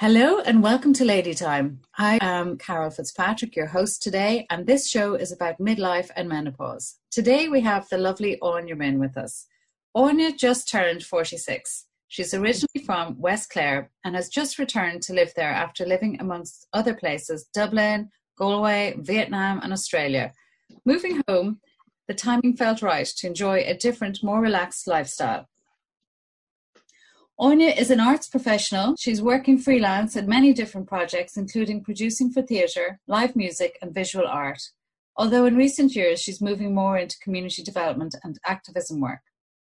Hello and welcome to Lady Time. I am Carol Fitzpatrick, your host today, and this show is about midlife and menopause. Today we have the lovely Anya Min with us. Anya just turned 46. She's originally from West Clare and has just returned to live there after living amongst other places Dublin, Galway, Vietnam, and Australia. Moving home, the timing felt right to enjoy a different, more relaxed lifestyle. Anya is an arts professional. She's working freelance at many different projects, including producing for theatre, live music, and visual art. Although in recent years she's moving more into community development and activism work.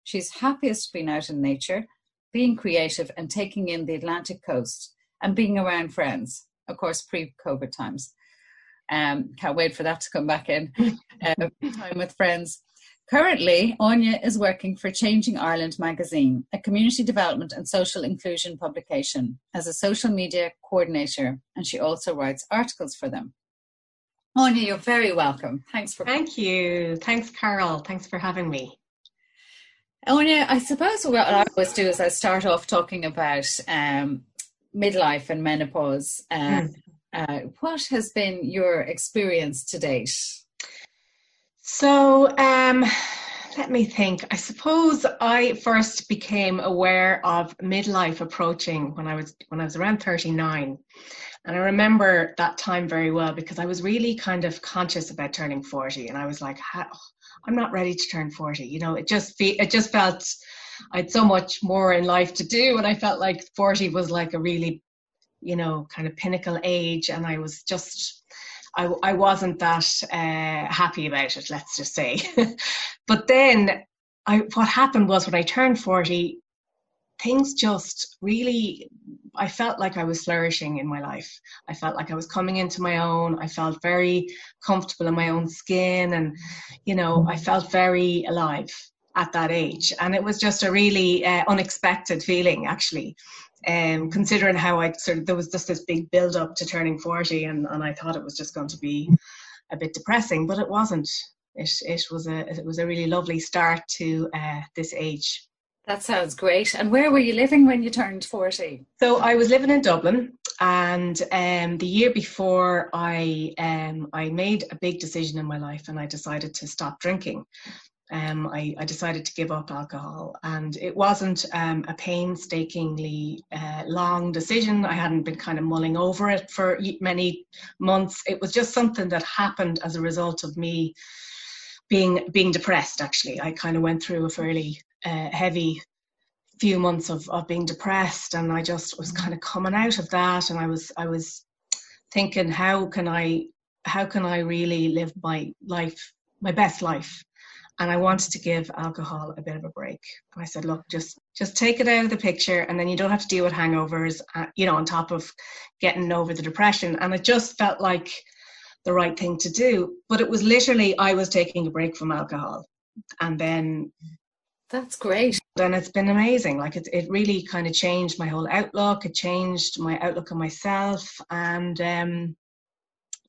She's happiest being out in nature, being creative, and taking in the Atlantic coast and being around friends, of course, pre COVID times. Um, can't wait for that to come back in. Uh, time with friends. Currently, Anya is working for Changing Ireland magazine, a community development and social inclusion publication, as a social media coordinator, and she also writes articles for them. Anya, you're very welcome. Thanks for. Thank you. Thanks, Carol. Thanks for having me. Anya, I suppose what I always do is I start off talking about um, midlife and menopause. Uh, mm. uh, what has been your experience to date? So, um, let me think. I suppose I first became aware of midlife approaching when I was when I was around 39. And I remember that time very well because I was really kind of conscious about turning 40 and I was like, I'm not ready to turn 40. You know, it just fe- it just felt I had so much more in life to do and I felt like 40 was like a really, you know, kind of pinnacle age and I was just I, I wasn't that uh, happy about it, let's just say. but then I, what happened was when I turned 40, things just really, I felt like I was flourishing in my life. I felt like I was coming into my own. I felt very comfortable in my own skin. And, you know, I felt very alive at that age. And it was just a really uh, unexpected feeling, actually um, considering how I sort of there was just this big build up to turning 40 and, and I thought it was just going to be a bit depressing, but it wasn't. It, it was a it was a really lovely start to uh, this age. That sounds great. And where were you living when you turned 40? So I was living in Dublin and um, the year before I um, I made a big decision in my life and I decided to stop drinking um, I, I, decided to give up alcohol. And it wasn't um, a painstakingly uh, long decision. I hadn't been kind of mulling over it for many months. It was just something that happened as a result of me being being depressed. Actually, I kind of went through a fairly uh, heavy few months of, of being depressed, and I just was kind of coming out of that. And I was I was thinking, how can I how can I really live my life my best life and I wanted to give alcohol a bit of a break. I said, look, just just take it out of the picture, and then you don't have to deal with hangovers, uh, you know, on top of getting over the depression. And it just felt like the right thing to do. But it was literally I was taking a break from alcohol, and then that's great. And it's been amazing. Like it, it really kind of changed my whole outlook. It changed my outlook on myself, and um,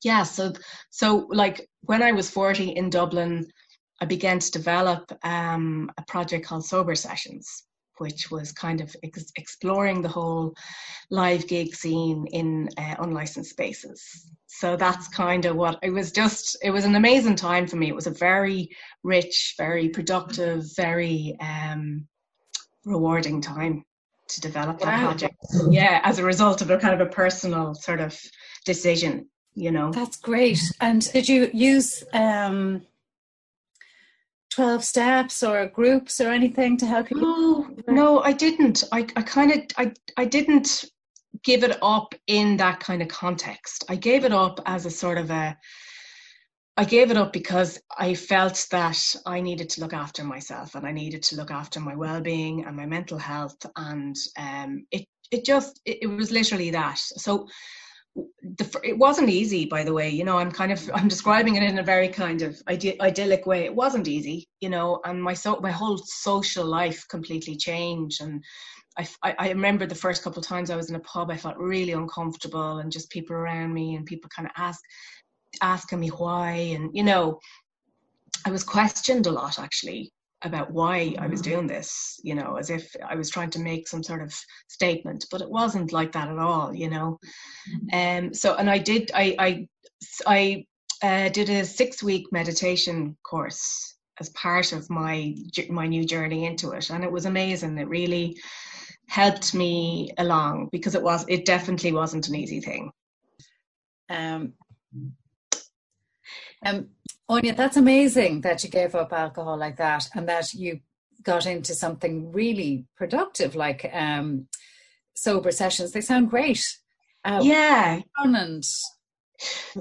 yeah. So so like when I was forty in Dublin. I began to develop um, a project called Sober Sessions, which was kind of ex- exploring the whole live gig scene in uh, unlicensed spaces. So that's kind of what it was just, it was an amazing time for me. It was a very rich, very productive, very um, rewarding time to develop that wow. project. Yeah, as a result of a kind of a personal sort of decision, you know. That's great. And did you use um 12 steps or groups or anything to help you? No, no, I didn't. I, I kind of, I, I didn't give it up in that kind of context. I gave it up as a sort of a, I gave it up because I felt that I needed to look after myself and I needed to look after my well-being and my mental health, and um, it it just it, it was literally that. So the, it wasn't easy by the way you know i'm kind of i'm describing it in a very kind of ide- idyllic way. It wasn't easy you know and my so my whole social life completely changed and I, I remember the first couple of times I was in a pub, I felt really uncomfortable, and just people around me, and people kind of ask, asking me why, and you know, I was questioned a lot actually about why I was mm-hmm. doing this, you know, as if I was trying to make some sort of statement, but it wasn't like that at all, you know. And mm-hmm. um, so, and I did, I, I, I uh, did a six week meditation course as part of my my new journey into it, and it was amazing. It really helped me along because it was it definitely wasn't an easy thing. Um, um, Anya, that's amazing that you gave up alcohol like that and that you got into something really productive like um, sober sessions. They sound great. Uh, yeah. And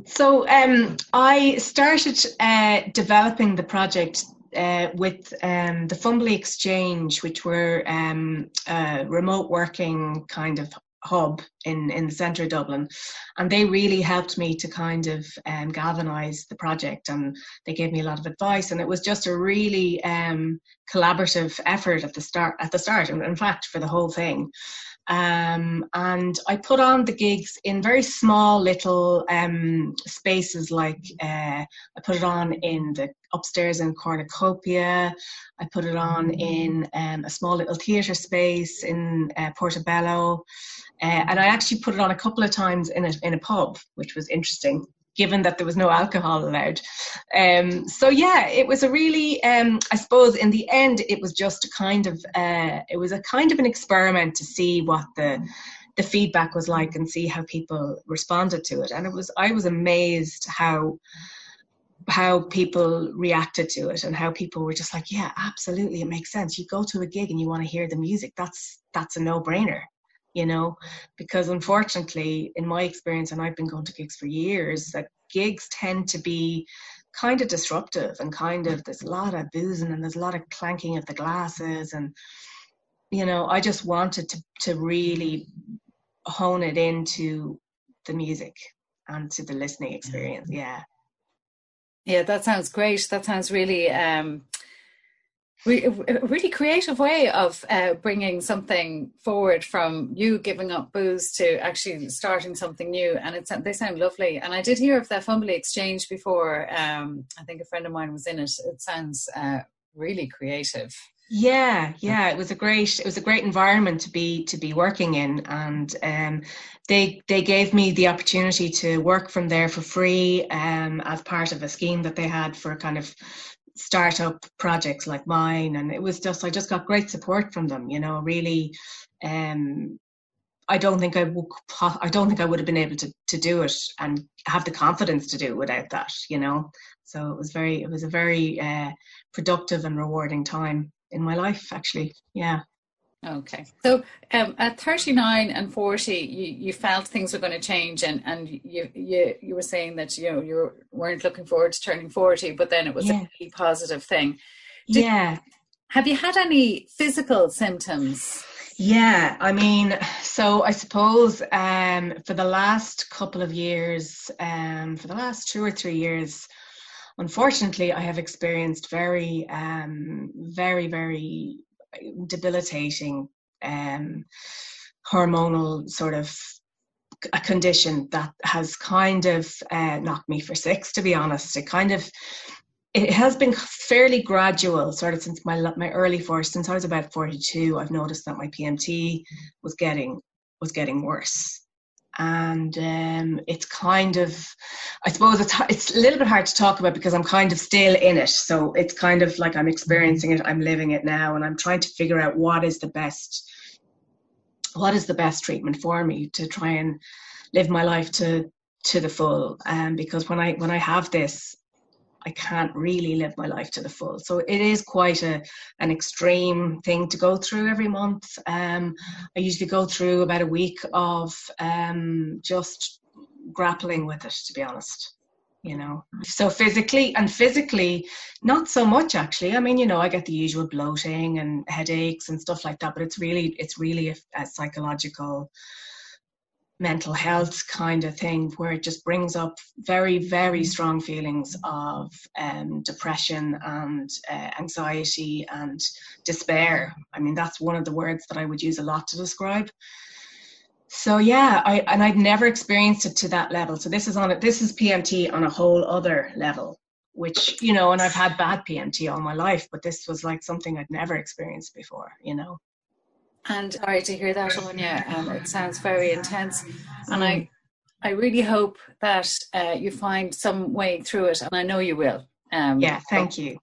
so um, I started uh, developing the project uh, with um, the Fumbally Exchange, which were um, remote working kind of hub in in the centre of Dublin, and they really helped me to kind of um, galvanise the project, and they gave me a lot of advice, and it was just a really um, collaborative effort at the start. At the start, and in fact, for the whole thing. Um, and I put on the gigs in very small little um, spaces. Like uh, I put it on in the upstairs in Cornucopia. I put it on in um, a small little theatre space in uh, Portobello. Uh, and I actually put it on a couple of times in a, in a pub, which was interesting given that there was no alcohol allowed. Um, so yeah, it was a really, um, I suppose, in the end, it was just a kind of, uh, it was a kind of an experiment to see what the the feedback was like and see how people responded to it. And it was, I was amazed how how people reacted to it and how people were just like, yeah, absolutely, it makes sense. You go to a gig and you want to hear the music. That's that's a no brainer you know, because unfortunately, in my experience, and I've been going to gigs for years, that gigs tend to be kind of disruptive and kind of there's a lot of boozing and there's a lot of clanking of the glasses and you know i just wanted to to really hone it into the music and to the listening experience yeah. Yeah that sounds great. That sounds really um a really creative way of uh, bringing something forward from you giving up booze to actually starting something new. And it's they sound lovely. And i did hear of that Fumbally exchange before. Um, i think a friend of mine was in it. It sounds uh, really creative. Yeah yeah. It was a great it was a great environment to be to be working in. And um, they they gave me the opportunity to work from there for free um, as part of a scheme that they had for kind of startup projects like mine and it was just i just got great support from them you know really um i don't think i would i don't think i would have been able to to do it and have the confidence to do it without that you know? So it was very it was a very uh, productive and rewarding time in my life actually. Yeah Okay. So um, at 39 and 40, you, you felt things were going to change and, and you, you, you were saying that, you know, you weren't looking forward to turning 40, but then it was yeah. a really positive thing. Did, yeah. Have you had any physical symptoms? Yeah, I mean, so I suppose um, for the last couple of years, um, for the last two or three years, unfortunately, I have experienced very, um, very, very debilitating um, hormonal sort of a condition that has kind of uh, knocked me for six to be honest. It kind of it has been fairly gradual sort of since my my early force since i was about 42 i've noticed that my pmt was getting was getting worse and um, it's kind of i suppose it's it's a little bit hard to talk about because i'm kind of still in it. So it's kind of like i'm experiencing it i'm living it now and i'm trying to figure out what is the best what is the best treatment for me to try and live my life to to the full. Um, because when i when i have this I can't really live my life to the full. So it is quite a an extreme thing to go through every month. Um, I usually go through about a week of um, just grappling with it, to be honest. You know, so physically and physically, not so much actually. I mean, you know, I get the usual bloating and headaches and stuff like that, but it's really, it's really a, a psychological mental health kind of thing where it just brings up very very strong feelings of um, depression and uh, anxiety and despair. I mean that's one of the words that i would use a lot to describe. So yeah i and i'd never experienced it to that level. So this is on it this is pmt on a whole other level which you know and i've had bad pmt all my life but this was like something i'd never experienced before you know and sorry to hear that Anya. Um, it sounds very intense and i i really hope that uh, you find some way through it and i know you will um, yeah thank you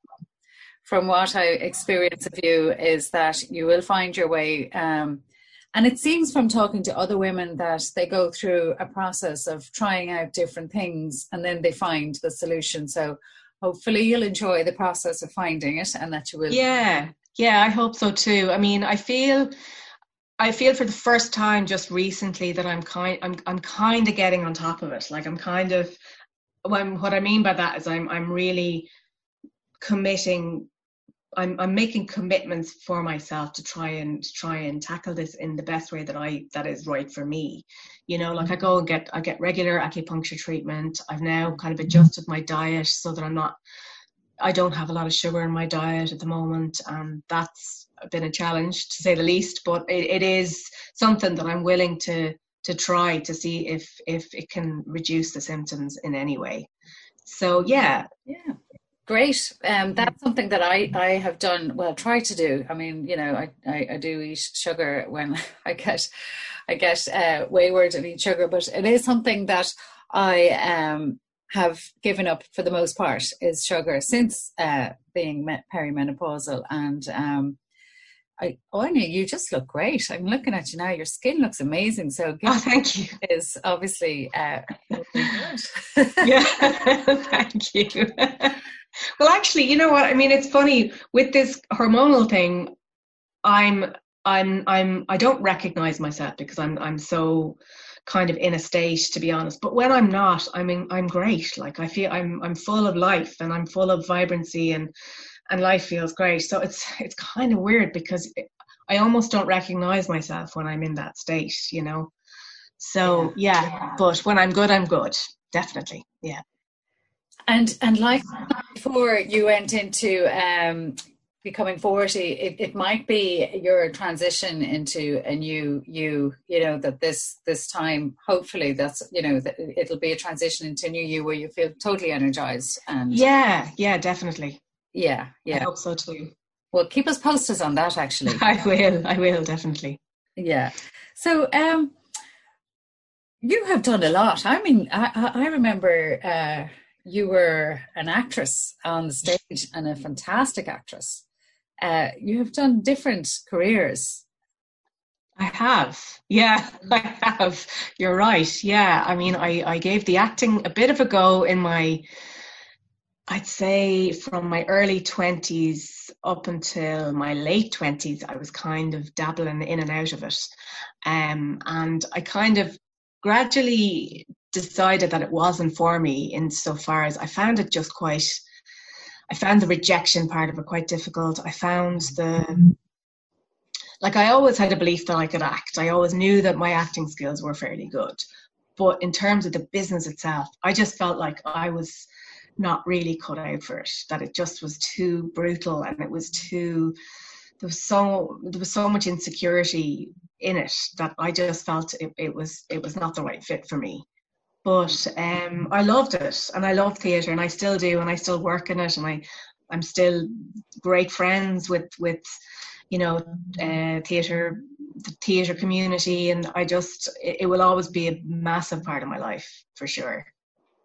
from what i experience of you is that you will find your way um, and it seems from talking to other women that they go through a process of trying out different things and then they find the solution. So hopefully you'll enjoy the process of finding it and that you will. Yeah, yeah, I hope so too. I mean, I feel. I feel for the first time just recently that I'm kind I'm I'm kind of getting on top of it. Like I'm kind of when what I mean by that is I'm I'm really committing I'm I'm making commitments for myself to try and try and tackle this in the best way that I that is right for me. You know, like I go and get I get regular acupuncture treatment. I've now kind of adjusted my diet so that I'm not I don't have a lot of sugar in my diet at the moment, and that's been a challenge to say the least. But it, it is something that I'm willing to to try to see if if it can reduce the symptoms in any way. So yeah, yeah, Great. Um, that's something that I, I have done, well, try to do. I mean, you know, I, I, I do eat sugar when I get, I get uh, wayward and eat sugar, but it is something that I um, have given up for the most part is sugar since uh, being met perimenopausal. And um, I, Anya, you just look great. I'm looking at you now. Your skin looks amazing. So, oh, thank you. Is obviously uh, yeah, thank you. Well, actually, you know what? I mean, it's funny with this hormonal thing. I'm, I'm, I'm. I don't recognize myself because I'm, I'm so kind of in a state, to be honest. But when I'm not, I mean, I'm great. Like I feel, I'm, I'm full of life and I'm full of vibrancy and, and life feels great. So it's, it's kind of weird because I almost don't recognize myself when I'm in that state, you know. So yeah, yeah. but when I'm good, I'm good. Definitely, yeah. And and like before you went into um, becoming 40 it, it might be your transition into a new you you know that this this time hopefully that's you know that it'll be a transition into a new you where you feel totally energized and yeah yeah definitely. Yeah yeah. i hope so too. Well keep us posted on that actually. I will i will definitely. Yeah. So um you have done a lot. I mean i i remember uh you were an actress on the stage and a fantastic actress. Uh, you have done different careers. I have. Yeah, I have. You're right. Yeah. I mean, I, I gave the acting a bit of a go in my, I'd say from my early 20s up until my late 20s, I was kind of dabbling in and out of it. Um, and I kind of gradually decided that it wasn't for me insofar as I found it just quite I found the rejection part of it quite difficult. I found the like I always had a belief that I could act. I always knew that my acting skills were fairly good. But in terms of the business itself, I just felt like I was not really cut out for it. That it just was too brutal and it was too there was so there was so much insecurity in it that I just felt it, it was it was not the right fit for me. But um, I loved it, and I love theatre, and I still do, and I still work in it, and I I'm still great friends with with you know uh, theatre the theatre community, and I just it, it will always be a massive part of my life for sure.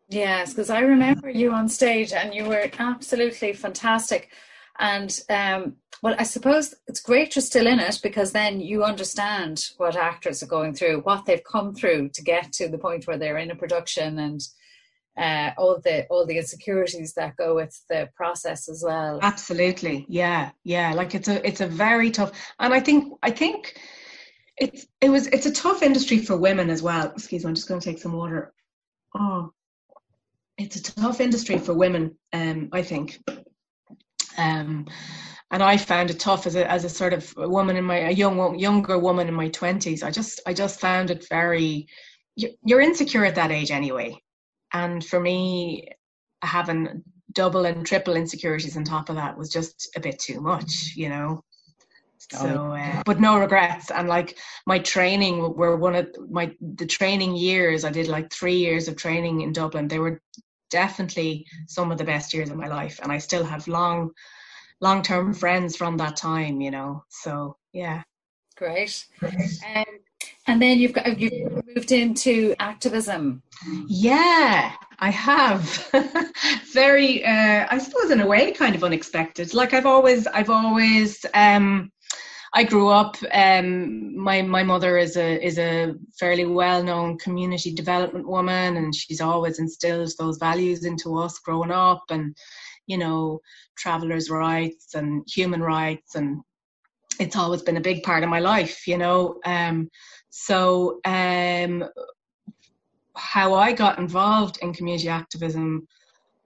Yes, because I remember you on stage, and you were absolutely fantastic. And um, well, I suppose it's great you're still in it because then you understand what actors are going through, what they've come through to get to the point where they're in a production, and uh, all the all the insecurities that go with the process as well. Absolutely, yeah, yeah. Like it's a it's a very tough, and I think I think it's it was it's a tough industry for women as well. Excuse me, I'm just going to take some water. Oh, it's a tough industry for women. Um, I think um, and I found it tough as a as a sort of woman in my a young younger woman in my twenties. I just I just found it very. You're insecure at that age anyway, and for me, having double and triple insecurities on top of that was just a bit too much, you know. So, uh, but no regrets. And like my training were one of my the training years. I did like three years of training in Dublin. They were definitely some of the best years of my life, and I still have long, long-term friends from that time. You know, so yeah. Great. Um, and then you've got you've moved into activism. Yeah, I have. Very, uh, I suppose, in a way, kind of unexpected. Like I've always, I've always. Um, I grew up. Um, my my mother is a is a fairly well known community development woman, and she's always instilled those values into us growing up, and you know, travelers' rights and human rights, and it's always been a big part of my life. You know, um, so, um, how I got involved in community activism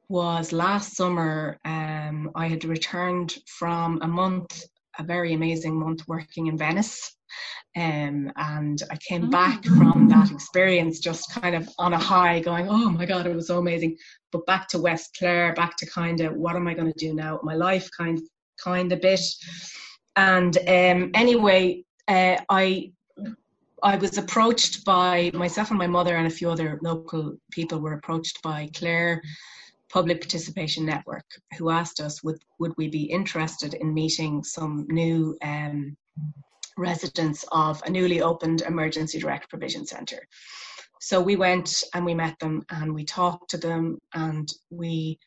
was last summer. Um, I had returned from a month, a very amazing month working in Venice. Um, and I came oh. back from that experience just kind of on a high, going, oh my God, it was so amazing. But back to West Clare, back to kind of what am I going to do now? My life kind, kind of bit. And um, anyway, uh, I I was approached by myself and my mother and a few other local people were approached by Clare Public Participation Network, who asked us would would we be interested in meeting some new um, residents of a newly opened emergency direct provision centre. So we went and we met them and we talked to them and we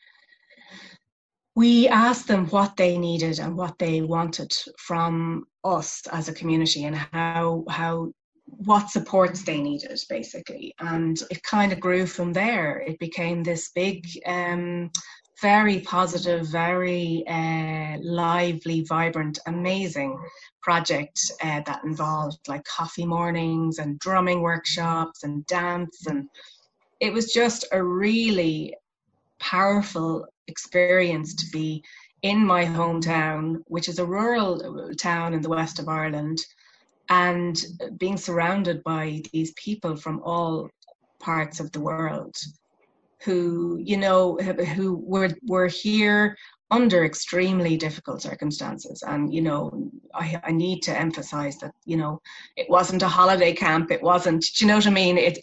we asked them what they needed and what they wanted from us as a community and how how what supports they needed basically. And it kind of grew from there. It became this big um, very positive very uh, lively vibrant amazing project uh, that involved like coffee mornings and drumming workshops and dance. And it was just a really powerful experience to be in my hometown which is a rural town in the west of ireland and being surrounded by these people from all parts of the world who you know who were were here under extremely difficult circumstances. And you know I, I need to emphasize that you know it wasn't a holiday camp. It wasn't do you know what i mean? It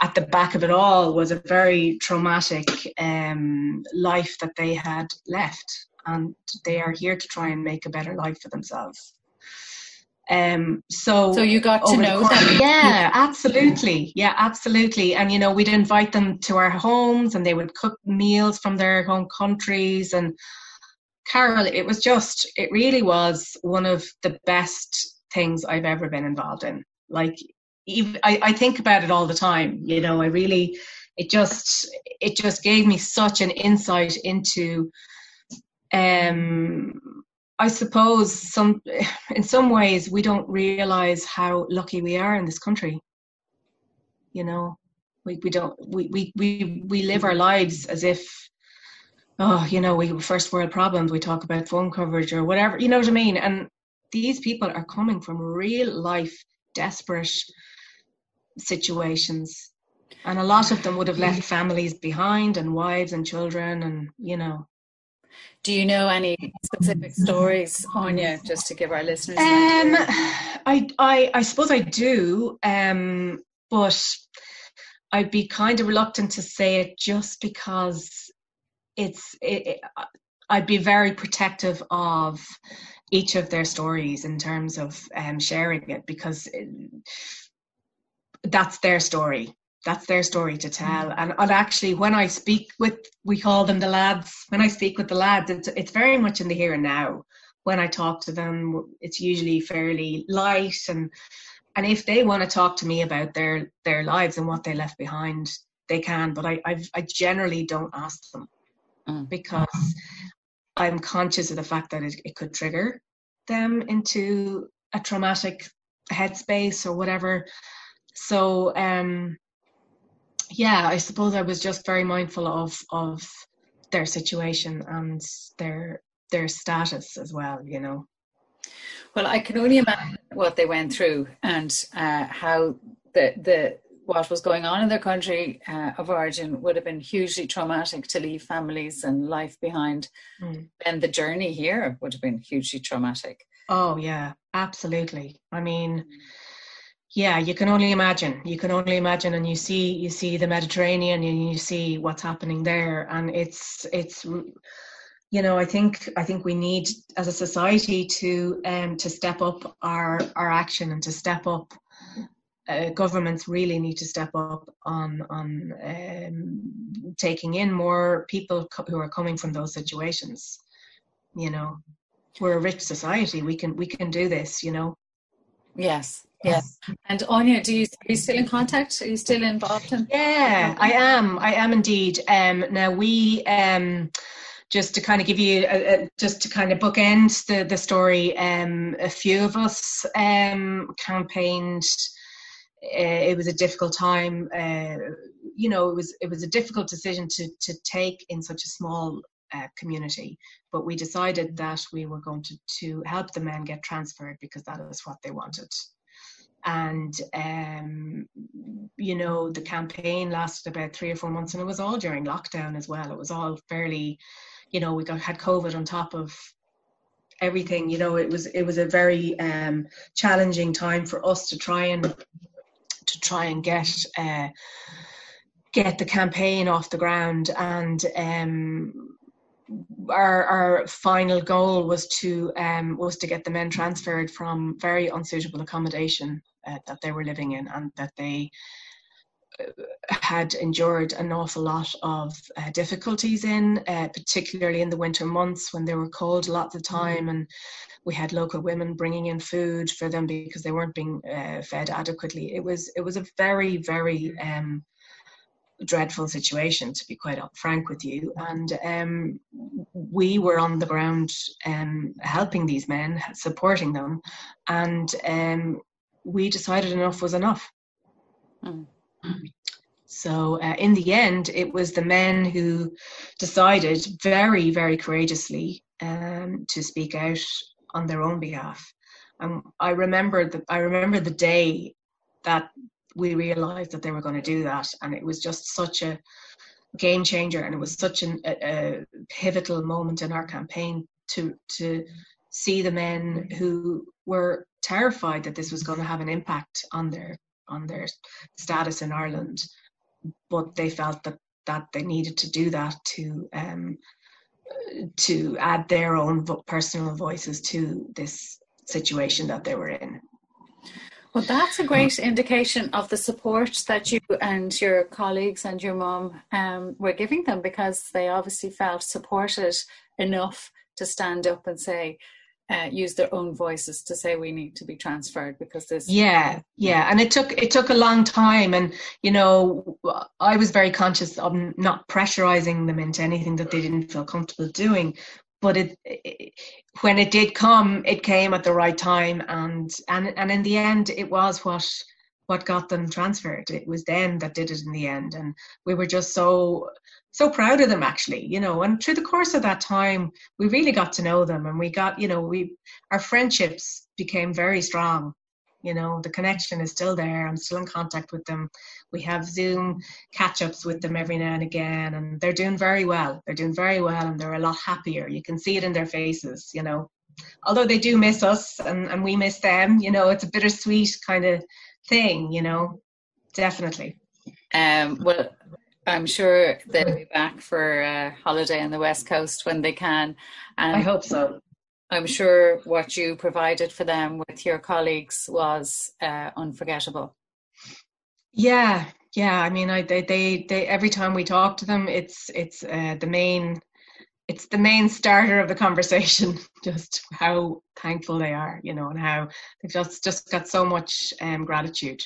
at the back of it all was a very traumatic um, life that they had left. And they are here to try and make a better life for themselves um, so, so you got to know them. Yeah, absolutely. Yeah, absolutely. And you know, we'd invite them to our homes, and they would cook meals from their home countries. And Carol, it was just, it really was one of the best things I've ever been involved in. Like, even, I, I think about it all the time. You know, I really, it just, it just gave me such an insight into um I suppose some in some ways we don't realize how lucky we are in this country. You know, we, we don't we, we, we, we live our lives as if oh, you know, we first world problems, we talk about phone coverage or whatever, you know what I mean? And these people are coming from real life desperate situations. And a lot of them would have left mm-hmm. families behind and wives and children and you know do you know any specific stories, Anya, just to give our listeners? Um, I, I, I suppose I do, um, but I'd be kind of reluctant to say it just because it's. It, it, I'd be very protective of each of their stories in terms of um, sharing it because it, that's their story that's their story to tell. And, and actually, when I speak with, we call them the lads. When I speak with the lads, it's it's very much in the here and now. When I talk to them, it's usually fairly light, and and if they want to talk to me about their their lives and what they left behind, they can. But I I've, i generally don't ask them mm. because I'm conscious of the fact that it, it could trigger them into a traumatic headspace or whatever. So um yeah, I suppose I was just very mindful of of their situation and their their status as well, you know. Well, I can only imagine what they went through and uh, how the the what was going on in their country uh, of origin would have been hugely traumatic to leave families and life behind. Mm. And the journey here would have been hugely traumatic. Oh yeah, absolutely. I mean, yeah, you can only imagine. You can only imagine, and you see you see the Mediterranean, and you see what's happening there, and it's it's you know i think i think we need as a society to um to step up our our action and to step up uh, governments really need to step up on on um, taking in more people co- who are coming from those situations. You know we're a rich society. We can we can do this you know? Yes yes and anya do you are you still in contact are you still involved in yeah i am i am indeed um now we um just to kind of give you, a, a, just to kind of bookend the the story. Um, a few of us um, campaigned. Uh, it was a difficult time. Uh, you know, it was it was a difficult decision to to take in such a small uh, community. But we decided that we were going to to help the men get transferred because that is what they wanted. And um, you know, the campaign lasted about three or four months, and it was all during lockdown as well. It was all fairly you know we got had covid on top of everything you know it was it was a very um, challenging time for us to try and to try and get uh, get the campaign off the ground and um, our our final goal was to um, was to get the men transferred from very unsuitable accommodation uh, that they were living in and that they had endured an awful lot of uh, difficulties in, uh, particularly in the winter months when they were cold a lot of the time, and we had local women bringing in food for them because they weren't being uh, fed adequately. It was it was a very very um, dreadful situation, to be quite frank with you. And um, we were on the ground um, helping these men, supporting them, and um, we decided enough was enough. Mm. So, uh, in the end, it was the men who decided very, very courageously um, to speak out on their own behalf. And I remember the I remember the day that we realized that they were going to do that, and it was just such a game changer, and it was such an, a, a pivotal moment in our campaign to to see the men who were terrified that this was going to have an impact on their on their status in Ireland, but they felt that that they needed to do that to um, to add their own personal voices to this situation that they were in. Well, that's a great indication of the support that you and your colleagues and your mum um, were giving them because they obviously felt supported enough to stand up and say, uh, use their own voices to say we need to be transferred because this yeah yeah. And it took it took a long time. And you know i was very conscious of not pressurizing them into anything that they didn't feel comfortable doing. But it, it, when it did come it came at the right time. And and and in the end it was what what got them transferred. It was them that did it in the end. And we were just so so proud of them actually you know. And through the course of that time we really got to know them. And we got you know we our friendships became very strong you know. The connection is still there. I'm still in contact with them. We have zoom catch-ups with them every now and again and they're doing very well. They're doing very well and they're a lot happier. You can see it in their faces you know. Although they do miss us and, and we miss them you know it's a bittersweet kind of thing you know definitely um, well I'm sure they'll be back for a holiday on the West Coast when they can. And I hope so. I'm sure what you provided for them with your colleagues was uh, unforgettable. Yeah, yeah. I mean, I they, they they every time we talk to them, it's it's uh, the main it's the main starter of the conversation. Just how thankful they are, you know, and how they've just just got so much um, gratitude.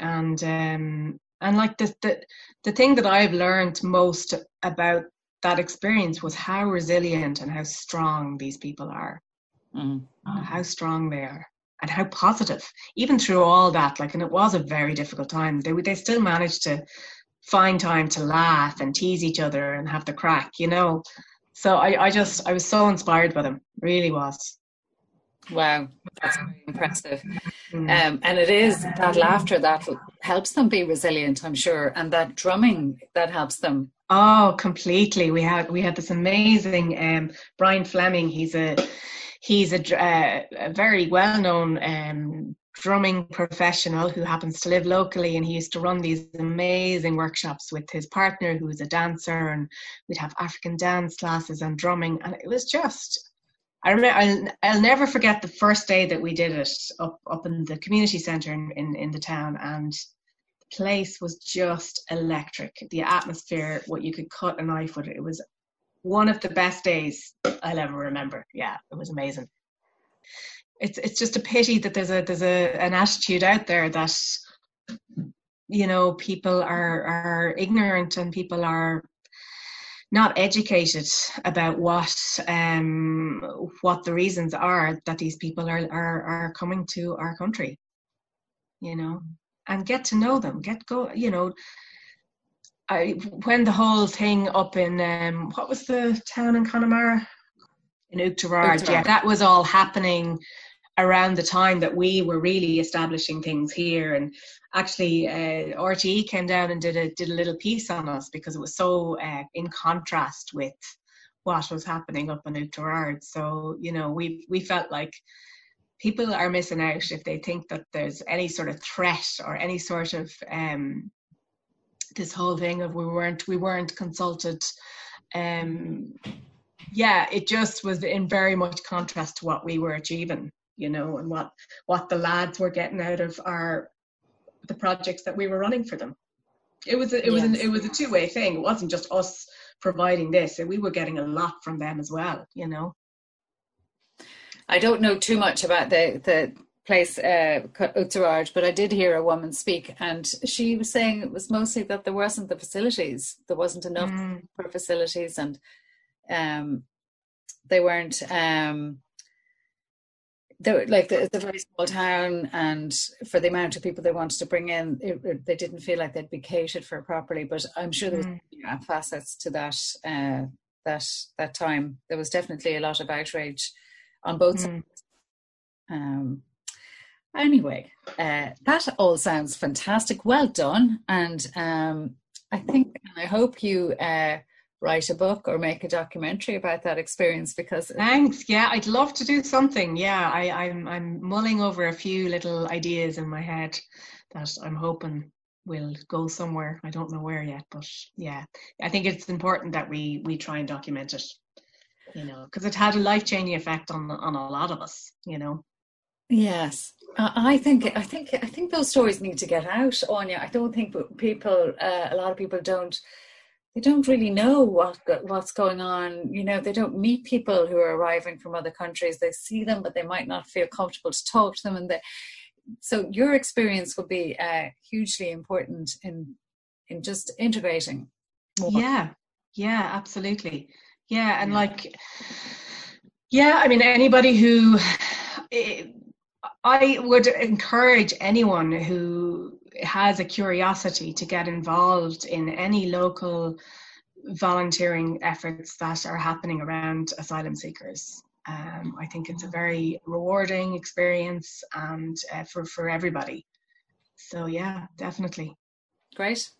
And um, and like the, the the thing that i've learned most about that experience was how resilient and how strong these people are mm. uh, how strong they are and how positive even through all that like and it was a very difficult time they they still managed to find time to laugh and tease each other and have the crack you know so i i just i was so inspired by them really was Wow, that's very impressive. Mm. Um, and it is that laughter that helps them be resilient, I'm sure, and that drumming that helps them. Oh, completely. We had we had this amazing um, Brian Fleming. He's a he's a, uh, a very well known um, drumming professional who happens to live locally and he used to run these amazing workshops with his partner who's a dancer and we'd have african dance classes and drumming and it was just i remember i'll, I'll never forget the first day that we did it up up in the community center in, in, in the town and the place was just electric. The atmosphere what you could cut a knife with it it was one of the best days i'll ever remember. Yeah it was amazing it's it's just a pity that there's a there's a an attitude out there that you know people are are ignorant and people are not educated about what um what the reasons are that these people are are are coming to our country you know? And get to know them get go you know I, when the whole thing up in um, what was the town in Connemara? In Oughterard, yeah, that was all happening around the time that we were really establishing things here. And actually uh, RTE came down and did a did a little piece on us because it was so uh, in contrast with what was happening up in Oughterard so you know we we felt like people are missing out if they think that there's any sort of threat or any sort of um, this whole thing of we weren't we weren't consulted. Um, yeah it just was in very much contrast to what we were achieving you know, and what what the lads were getting out of our the projects that we were running for them. It was a, it was an, it was a two way thing. It wasn't just us providing this; we were getting a lot from them as well. You know. I don't know too much about the the place uh, Oughterard, but I did hear a woman speak, and she was saying it was mostly that there wasn't the facilities. There wasn't enough mm. for facilities, and um, they weren't. Um, they like the, the very small town and for the amount of people they wanted to bring in it, it, they didn't feel like they'd be catered for properly but i'm sure there's mm. yeah, facets to that uh, that that time there was definitely a lot of outrage on both mm. sides um, anyway uh, that all sounds fantastic well done and um, i think i hope you uh, write a book or make a documentary about that experience because thanks. Yeah i'd love to do something. Yeah I, I'm I'm mulling over a few little ideas in my head that I'm hoping will go somewhere. I don't know where yet but yeah I think it's important that we we try and document it you know because it had a life changing effect on on a lot of us you know? Yes, I think I think I think those stories need to get out, Anya. I don't think people, uh, a lot of people don't they don't really know what what's going on. You know, they don't meet people who are arriving from other countries. They see them, but they might not feel comfortable to talk to them. And they, so, your experience will be uh, hugely important in in just integrating. More. Yeah, yeah, absolutely. Yeah, and yeah. like, yeah, I mean, anybody who. Eh, I would encourage anyone who has a curiosity to get involved in any local volunteering efforts that are happening around asylum seekers. Um, I think it's a very rewarding experience and uh, for, for everybody. So, yeah, definitely. Great.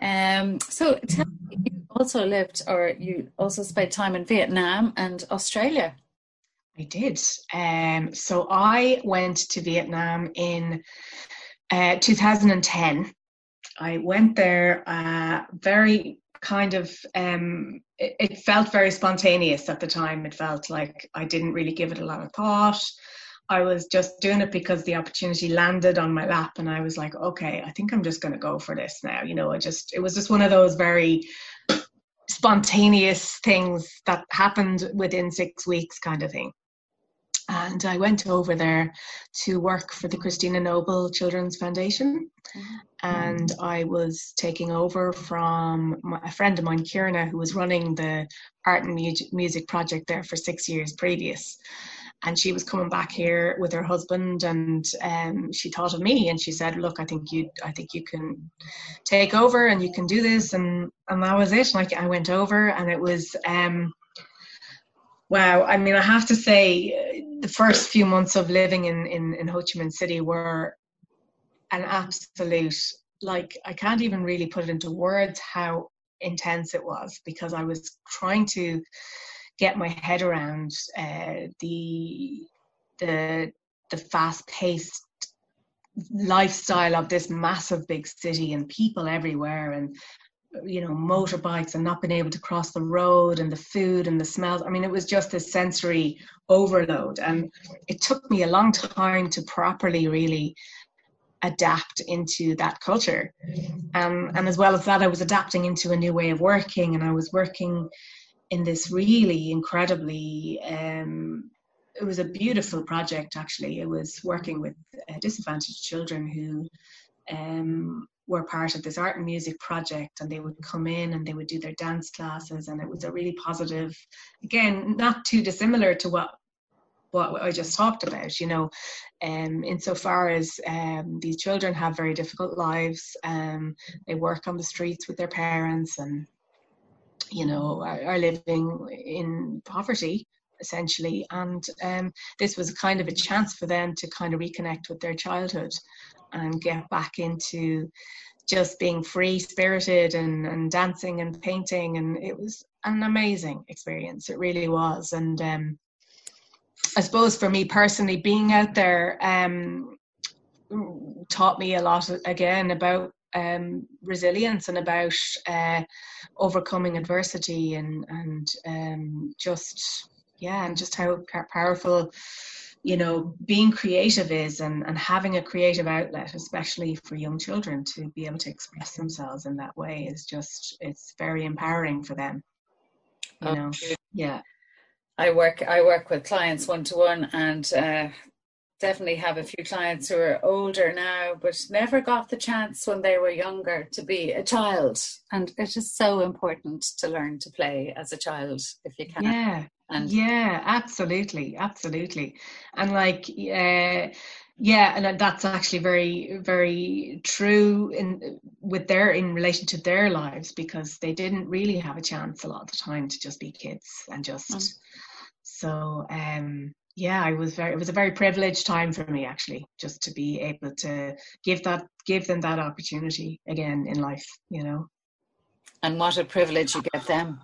Um, so, tell me, you also lived or you also spent time in Vietnam and Australia. I did. Um, so, I went to Vietnam in uh, 2010. I went there uh, very kind of, um, it, it, felt very spontaneous at the time. It felt like I didn't really give it a lot of thought. I was just doing it because the opportunity landed on my lap, and I was like, okay, I think I'm just going to go for this now. You know, I just, it was just one of those very spontaneous things that happened within six weeks kind of thing and I went over there to work for the Christina Noble Children's Foundation. Mm-hmm. And I was taking over from my, a friend of mine, Kierna, who was running the art and music project there for six years previous. And she was coming back here with her husband, and um, she thought of me, and she said, "Look, I think you, I think you can take over, and you can do this." And and that was it. Like I went over, and it was um, wow. I mean, I have to say, the first few months of living in, in, in Ho Chi Minh City were an absolute, like, I can't even really put it into words how intense it was because I was trying to get my head around uh, the, the, the fast paced lifestyle of this massive big city and people everywhere and you know motorbikes and not being able to cross the road and the food and the smells. I mean it was just a sensory overload. And it took me a long time to properly really adapt into that culture. Um, and as well as that i was adapting into a new way of working. And i was working in this really incredibly um, it was a beautiful project actually. It was working with uh, disadvantaged children who um, were part of this art and music project and they would come in and they would do their dance classes and it was a really positive again not too dissimilar to what what I just talked about, you know, um, insofar as um, these children have very difficult lives, um, they work on the streets with their parents and, you know, are, are living in poverty essentially. And um, this was kind of a chance for them to kind of reconnect with their childhood and get back into just being free spirited and, and dancing and painting. And it was an amazing experience. It really was. And um, i suppose for me personally being out there um, taught me a lot again about um, resilience and about uh, overcoming adversity and and um, just yeah and just how powerful you know being creative is and, and having a creative outlet especially for young children to be able to express themselves in that way is just it's very empowering for them you oh, know yeah. I work i work with clients one to one and uh, definitely have a few clients who are older now but never got the chance when they were younger to be a child. And it is so important to learn to play as a child if you can. Yeah and yeah absolutely absolutely. And like uh, yeah and that's actually very very true in with their in relation to their lives because they didn't really have a chance a lot of the time to just be kids and just mm. so um yeah i was very it was a very privileged time for me actually just to be able to give that give them that opportunity again in life you know? And what a privilege you get them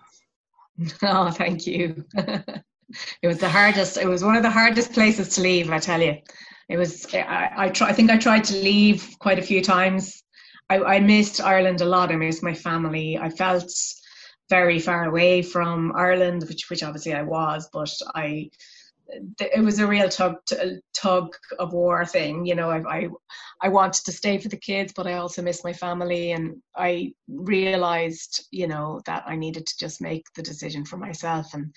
Oh, thank you. it was the hardest. It was one of the hardest places to leave. I tell you, it was. I, I try. I think I tried to leave quite a few times. I, I missed Ireland a lot. I missed my family. I felt very far away from Ireland, which which obviously I was, but I it was a real tug tug of war thing. You know, I, I, I wanted to stay for the kids, but I also missed my family, and I realized, you know, that I needed to just make the decision for myself, and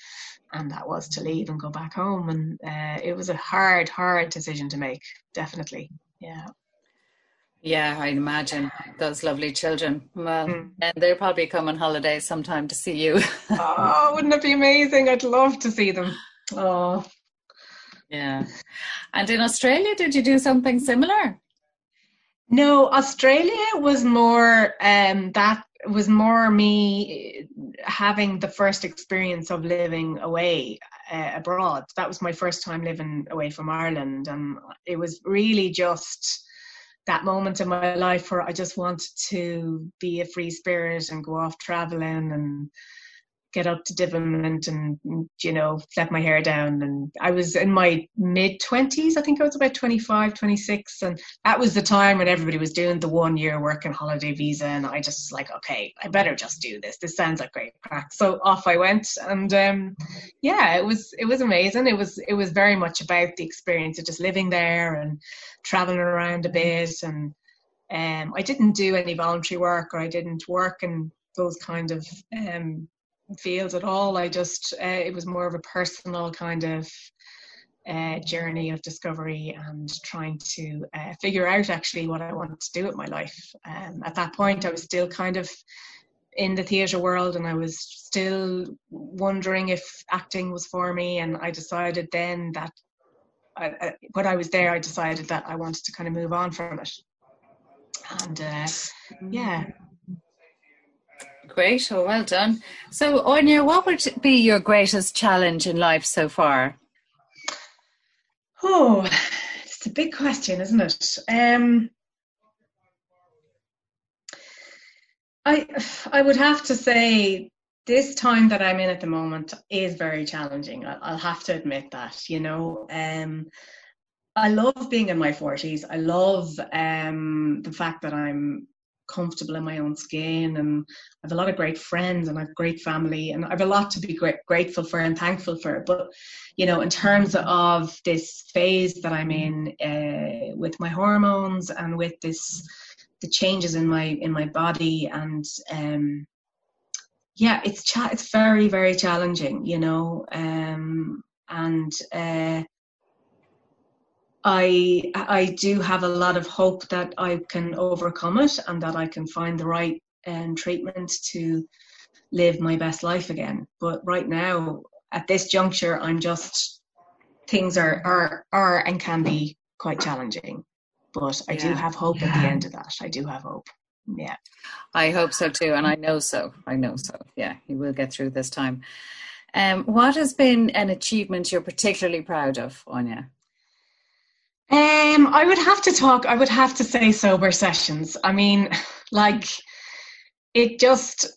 and that was to leave and go back home. And uh, it was a hard, hard decision to make. Definitely, yeah. Yeah, I imagine those lovely children. Well, mm. and they'll probably come on holiday sometime to see you. oh, wouldn't it be amazing? I'd love to see them. Oh, yeah. And in Australia, did you do something similar? No, Australia was more um, that was more me having the first experience of living away uh, abroad. That was my first time living away from Ireland, and it was really just that moment in my life where I just wanted to be a free spirit and go off traveling and get up to Divament and, you know, let my hair down. And I was in my mid 20s, I think I was about 25, 26. And that was the time when everybody was doing the one year working holiday visa. And I just was like, okay, I better just do this. This sounds like great crack. So off I went. And um, yeah, it was, it was amazing. It was, it was very much about the experience of just living there and traveling around a bit. And um, I didn't do any voluntary work or I didn't work in those kind of um, fields at all. I just, uh, it was more of a personal kind of uh, journey of discovery and trying to uh, figure out actually what I wanted to do with my life. Um, at that point, I was still kind of in the theatre world and I was still wondering if acting was for me. And I decided then that I, I, when I was there, I decided that I wanted to kind of move on from it. And uh, yeah, Great. Oh, well done. So, Anya, what would be your greatest challenge in life so far? Oh, it's a big question, isn't it? Um, I I would have to say this time that I'm in at the moment is very challenging. I'll have to admit that. You know, um, I love being in my 40s. I love um, the fact that I'm comfortable in my own skin and I have a lot of great friends and I have great family and I have a lot to be grateful for and thankful for. But, you know, in terms of this phase that I'm in uh, with my hormones and with this, the changes in my, in my body and, um, yeah, it's, cha- it's very, very challenging, you know, um, and, uh, I I do have a lot of hope that I can overcome it and that I can find the right um, treatment to live my best life again. But right now, at this juncture, I'm just things are are are and can be quite challenging. But I yeah. do have hope at the end of that. I do have hope. Yeah. I hope so too, and I know so. I know so. Yeah, you will get through this time. Um, what has been an achievement you're particularly proud of, Anya? Um, I would have to talk. I would have to say sober sessions. I mean, like it just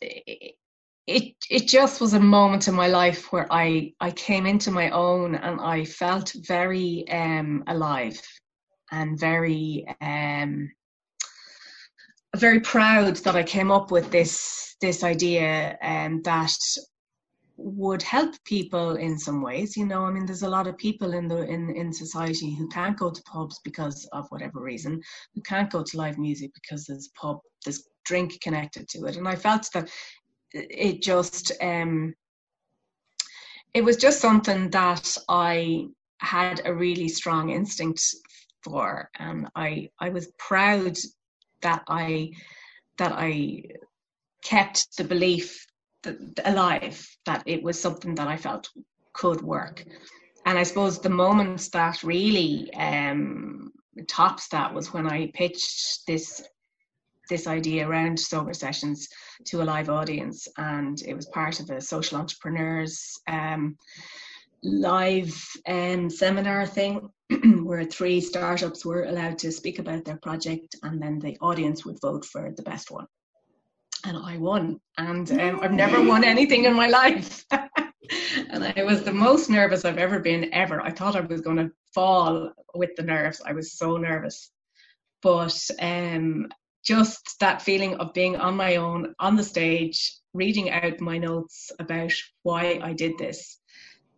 it it just was a moment in my life where I I came into my own and I felt very um alive and very um very proud that I came up with this this idea and um, that would help people in some ways you know i mean there's a lot of people in the in in society who can't go to pubs because of whatever reason who can't go to live music because there's pub there's drink connected to it. And i felt that it just um it was just something that i had a really strong instinct for. And i i was proud that i that i kept the belief alive that it was something that I felt could work. And I suppose the moments that really um, tops that was when I pitched this this idea around sober sessions to a live audience, and it was part of a social entrepreneurs um, live um, seminar thing where three startups were allowed to speak about their project, and then the audience would vote for the best one and I won. And um, I've never won anything in my life. and I was the most nervous I've ever been, ever. I thought I was going to fall with the nerves. I was so nervous. But um, just that feeling of being on my own on the stage, reading out my notes about why I did this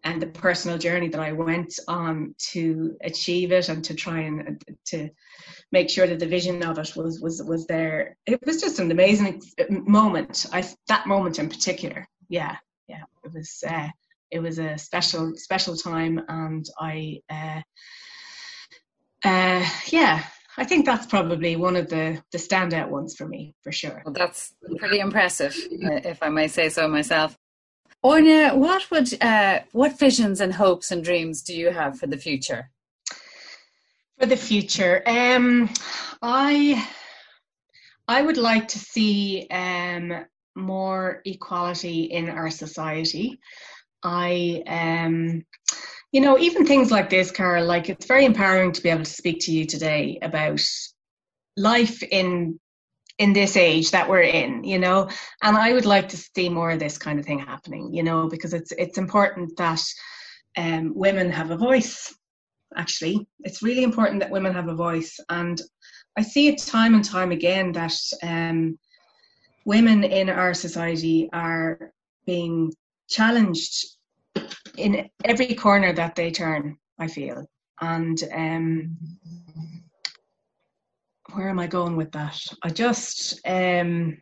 and the personal journey that I went on to achieve it and to try and to make sure that the vision of it was was was there. It was just an amazing moment. I that moment in particular, yeah, yeah, it was uh, it was a special special time, and I, uh, uh, yeah, I think that's probably one of the the standout ones for me, for sure. Well, that's pretty impressive, uh, if I may say so myself. Anya, what would uh, what visions and hopes and dreams do you have for the future? For the future, um, I I would like to see um, more equality in our society. I um, you know, even things like this, Carol, like it's very empowering to be able to speak to you today about life in in this age that we're in you know and i would like to see more of this kind of thing happening you know because it's it's important that um, women have a voice actually. It's really important that women have a voice. And I see it time and time again that um, women in our society are being challenged in every corner that they turn, I feel. And um, where am I going with that? I just um,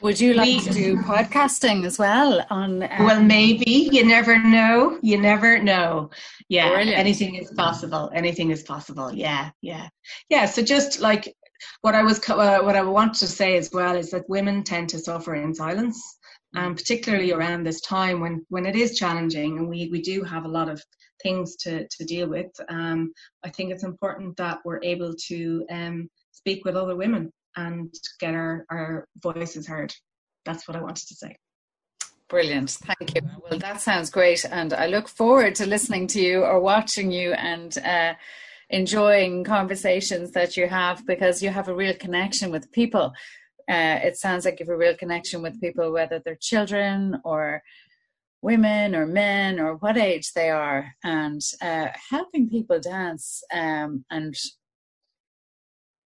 would you like to do podcasting as well on? Um, well, maybe you never know. You never know. Yeah, Brilliant. anything is possible. Anything is possible. Yeah, yeah, yeah. So just like what I was, uh, what I want to say as well is that women tend to suffer in silence, and particularly around this time when when it is challenging, and we we do have a lot of things to to deal with. Um, I think it's important that we're able to um, speak with other women and get our, our voices heard. That's what I wanted to say. Brilliant. Thank you. Well, that sounds great. And I look forward to listening to you or watching you and uh, enjoying conversations that you have because you have a real connection with people. Uh, it sounds like you have a real connection with people, whether they're children or women or men or what age they are. And uh, helping people dance um, and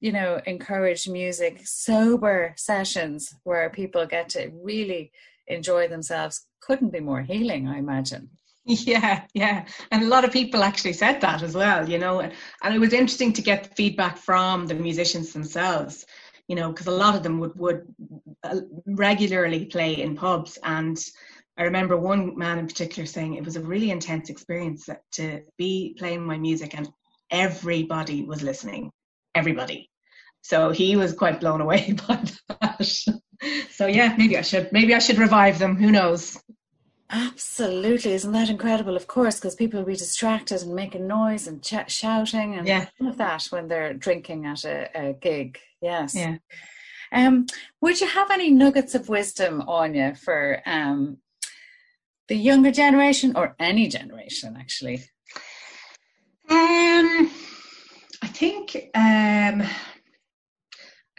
you know encourage music sober sessions where people get to really enjoy themselves couldn't be more healing i imagine. Yeah yeah. And a lot of people actually said that as well you know and it was interesting to get feedback from the musicians themselves you know because a lot of them would would uh, regularly play in pubs and I remember one man in particular saying it was a really intense experience to be playing my music and everybody was listening. Everybody. So he was quite blown away by that. so yeah, maybe I should maybe I should revive them. Who knows? Absolutely, isn't that incredible? Of course, because people will be distracted and making noise and ch- shouting and yeah. all of that when they're drinking at a, a gig. Yes. Yeah. Um, would you have any nuggets of wisdom, Anya, for um, the younger generation or any generation actually? Um, I think um,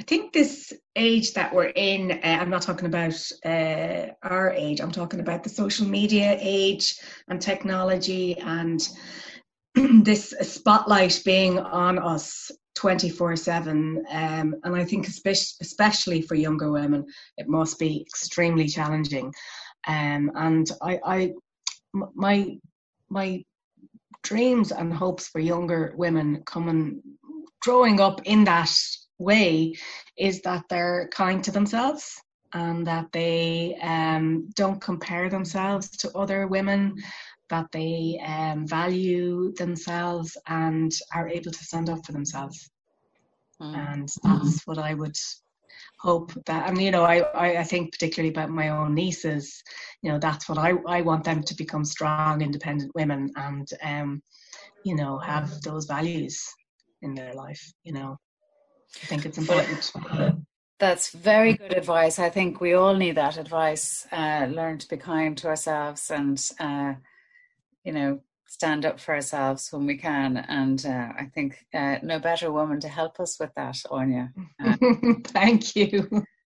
I think this age that we're in, uh, I'm not talking about uh, our age. I'm talking about the social media age and technology and this spotlight being on us 24 7 um, and i think especially for younger women it must be extremely challenging. Um, and I, I, my, my dreams and hopes for younger women coming, growing up in that way, is that they're kind to themselves and that they um, don't compare themselves to other women, that they um, value themselves and are able to stand up for themselves. Mm. And that's what I would hope that and you know I, I, I think particularly about my own nieces you know that's what I, I want them to become strong independent women and um you know have those values in their life you know I think it's important that's very good advice I think we all need that advice uh, learn to be kind to ourselves and uh, you know stand up for ourselves when we can. And uh, I think uh, no better woman to help us with that, Anya. Uh, Thank you.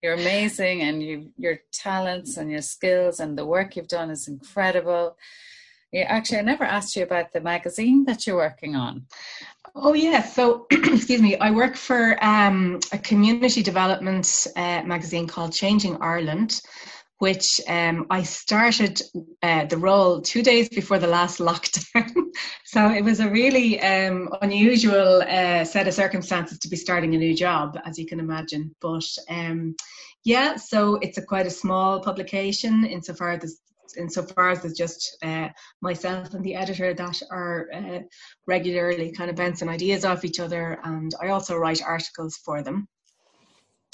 You're amazing, and you, your talents and your skills and the work you've done is incredible. Yeah, actually, I never asked you about the magazine that you're working on. Oh yes, yeah. so excuse me. I work for um, a community development uh, magazine called Changing Ireland, which um, I started uh, the role two days before the last lockdown. so it was a really um, unusual uh, set of circumstances to be starting a new job, as you can imagine. But um, yeah, so it's a quite a small publication insofar as insofar as there's just uh, myself and the editor that are uh, regularly kind of bouncing ideas off each other, and I also write articles for them.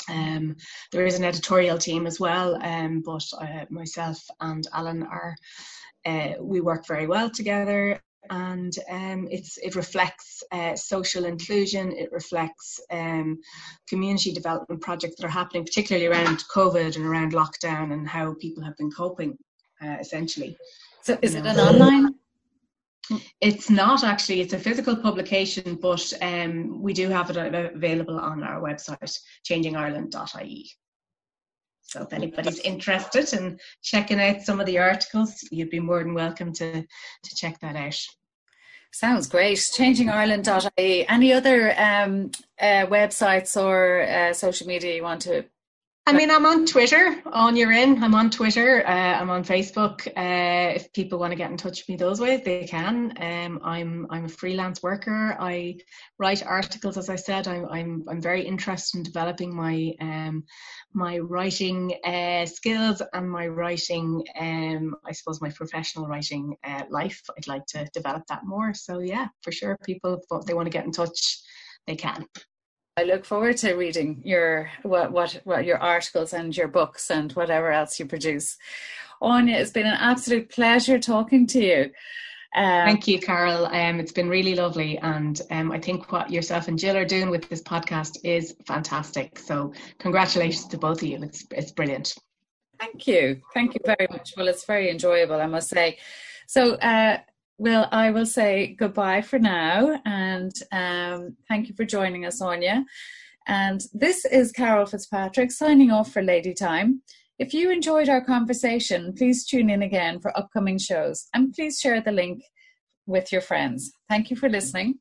Um, there is an editorial team as well, um, but uh, myself and Alan are uh, we work very well together, and um, it's it reflects uh, social inclusion. It reflects um, community development projects that are happening, particularly around COVID and around lockdown, and how people have been coping, uh, essentially. So, is it an online it's not actually, it's a physical publication, but um, we do have it available on our website, changingireland.ie. So if anybody's interested in checking out some of the articles, you'd be more than welcome to, to check that out. Sounds great. Changingireland.ie. Any other um, uh, websites or uh, social media you want to I mean, I'm on Twitter, on your in. I'm on Twitter. Uh, I'm on Facebook. Uh, if people want to get in touch with me those ways, they can. Um, I'm I'm a freelance worker. I write articles, as I said. I'm I'm I'm very interested in developing my um, my writing uh, skills and my writing. Um, I suppose my professional writing uh, life. I'd like to develop that more. So yeah, for sure, people if they want to get in touch, they can. I look forward to reading your what what what your articles and your books and whatever else you produce. Anya, it's been an absolute pleasure talking to you. Um, Thank you, Carol. Um, it's been really lovely, and um, I think what yourself and Jill are doing with this podcast is fantastic. So, congratulations to both of you. It's it's brilliant. Thank you. Thank you very much. Well, it's very enjoyable, I must say. So, uh, well, I will say goodbye for now and um, thank you for joining us, Anya. And this is Carol Fitzpatrick signing off for Lady Time. If you enjoyed our conversation, please tune in again for upcoming shows and please share the link with your friends. Thank you for listening.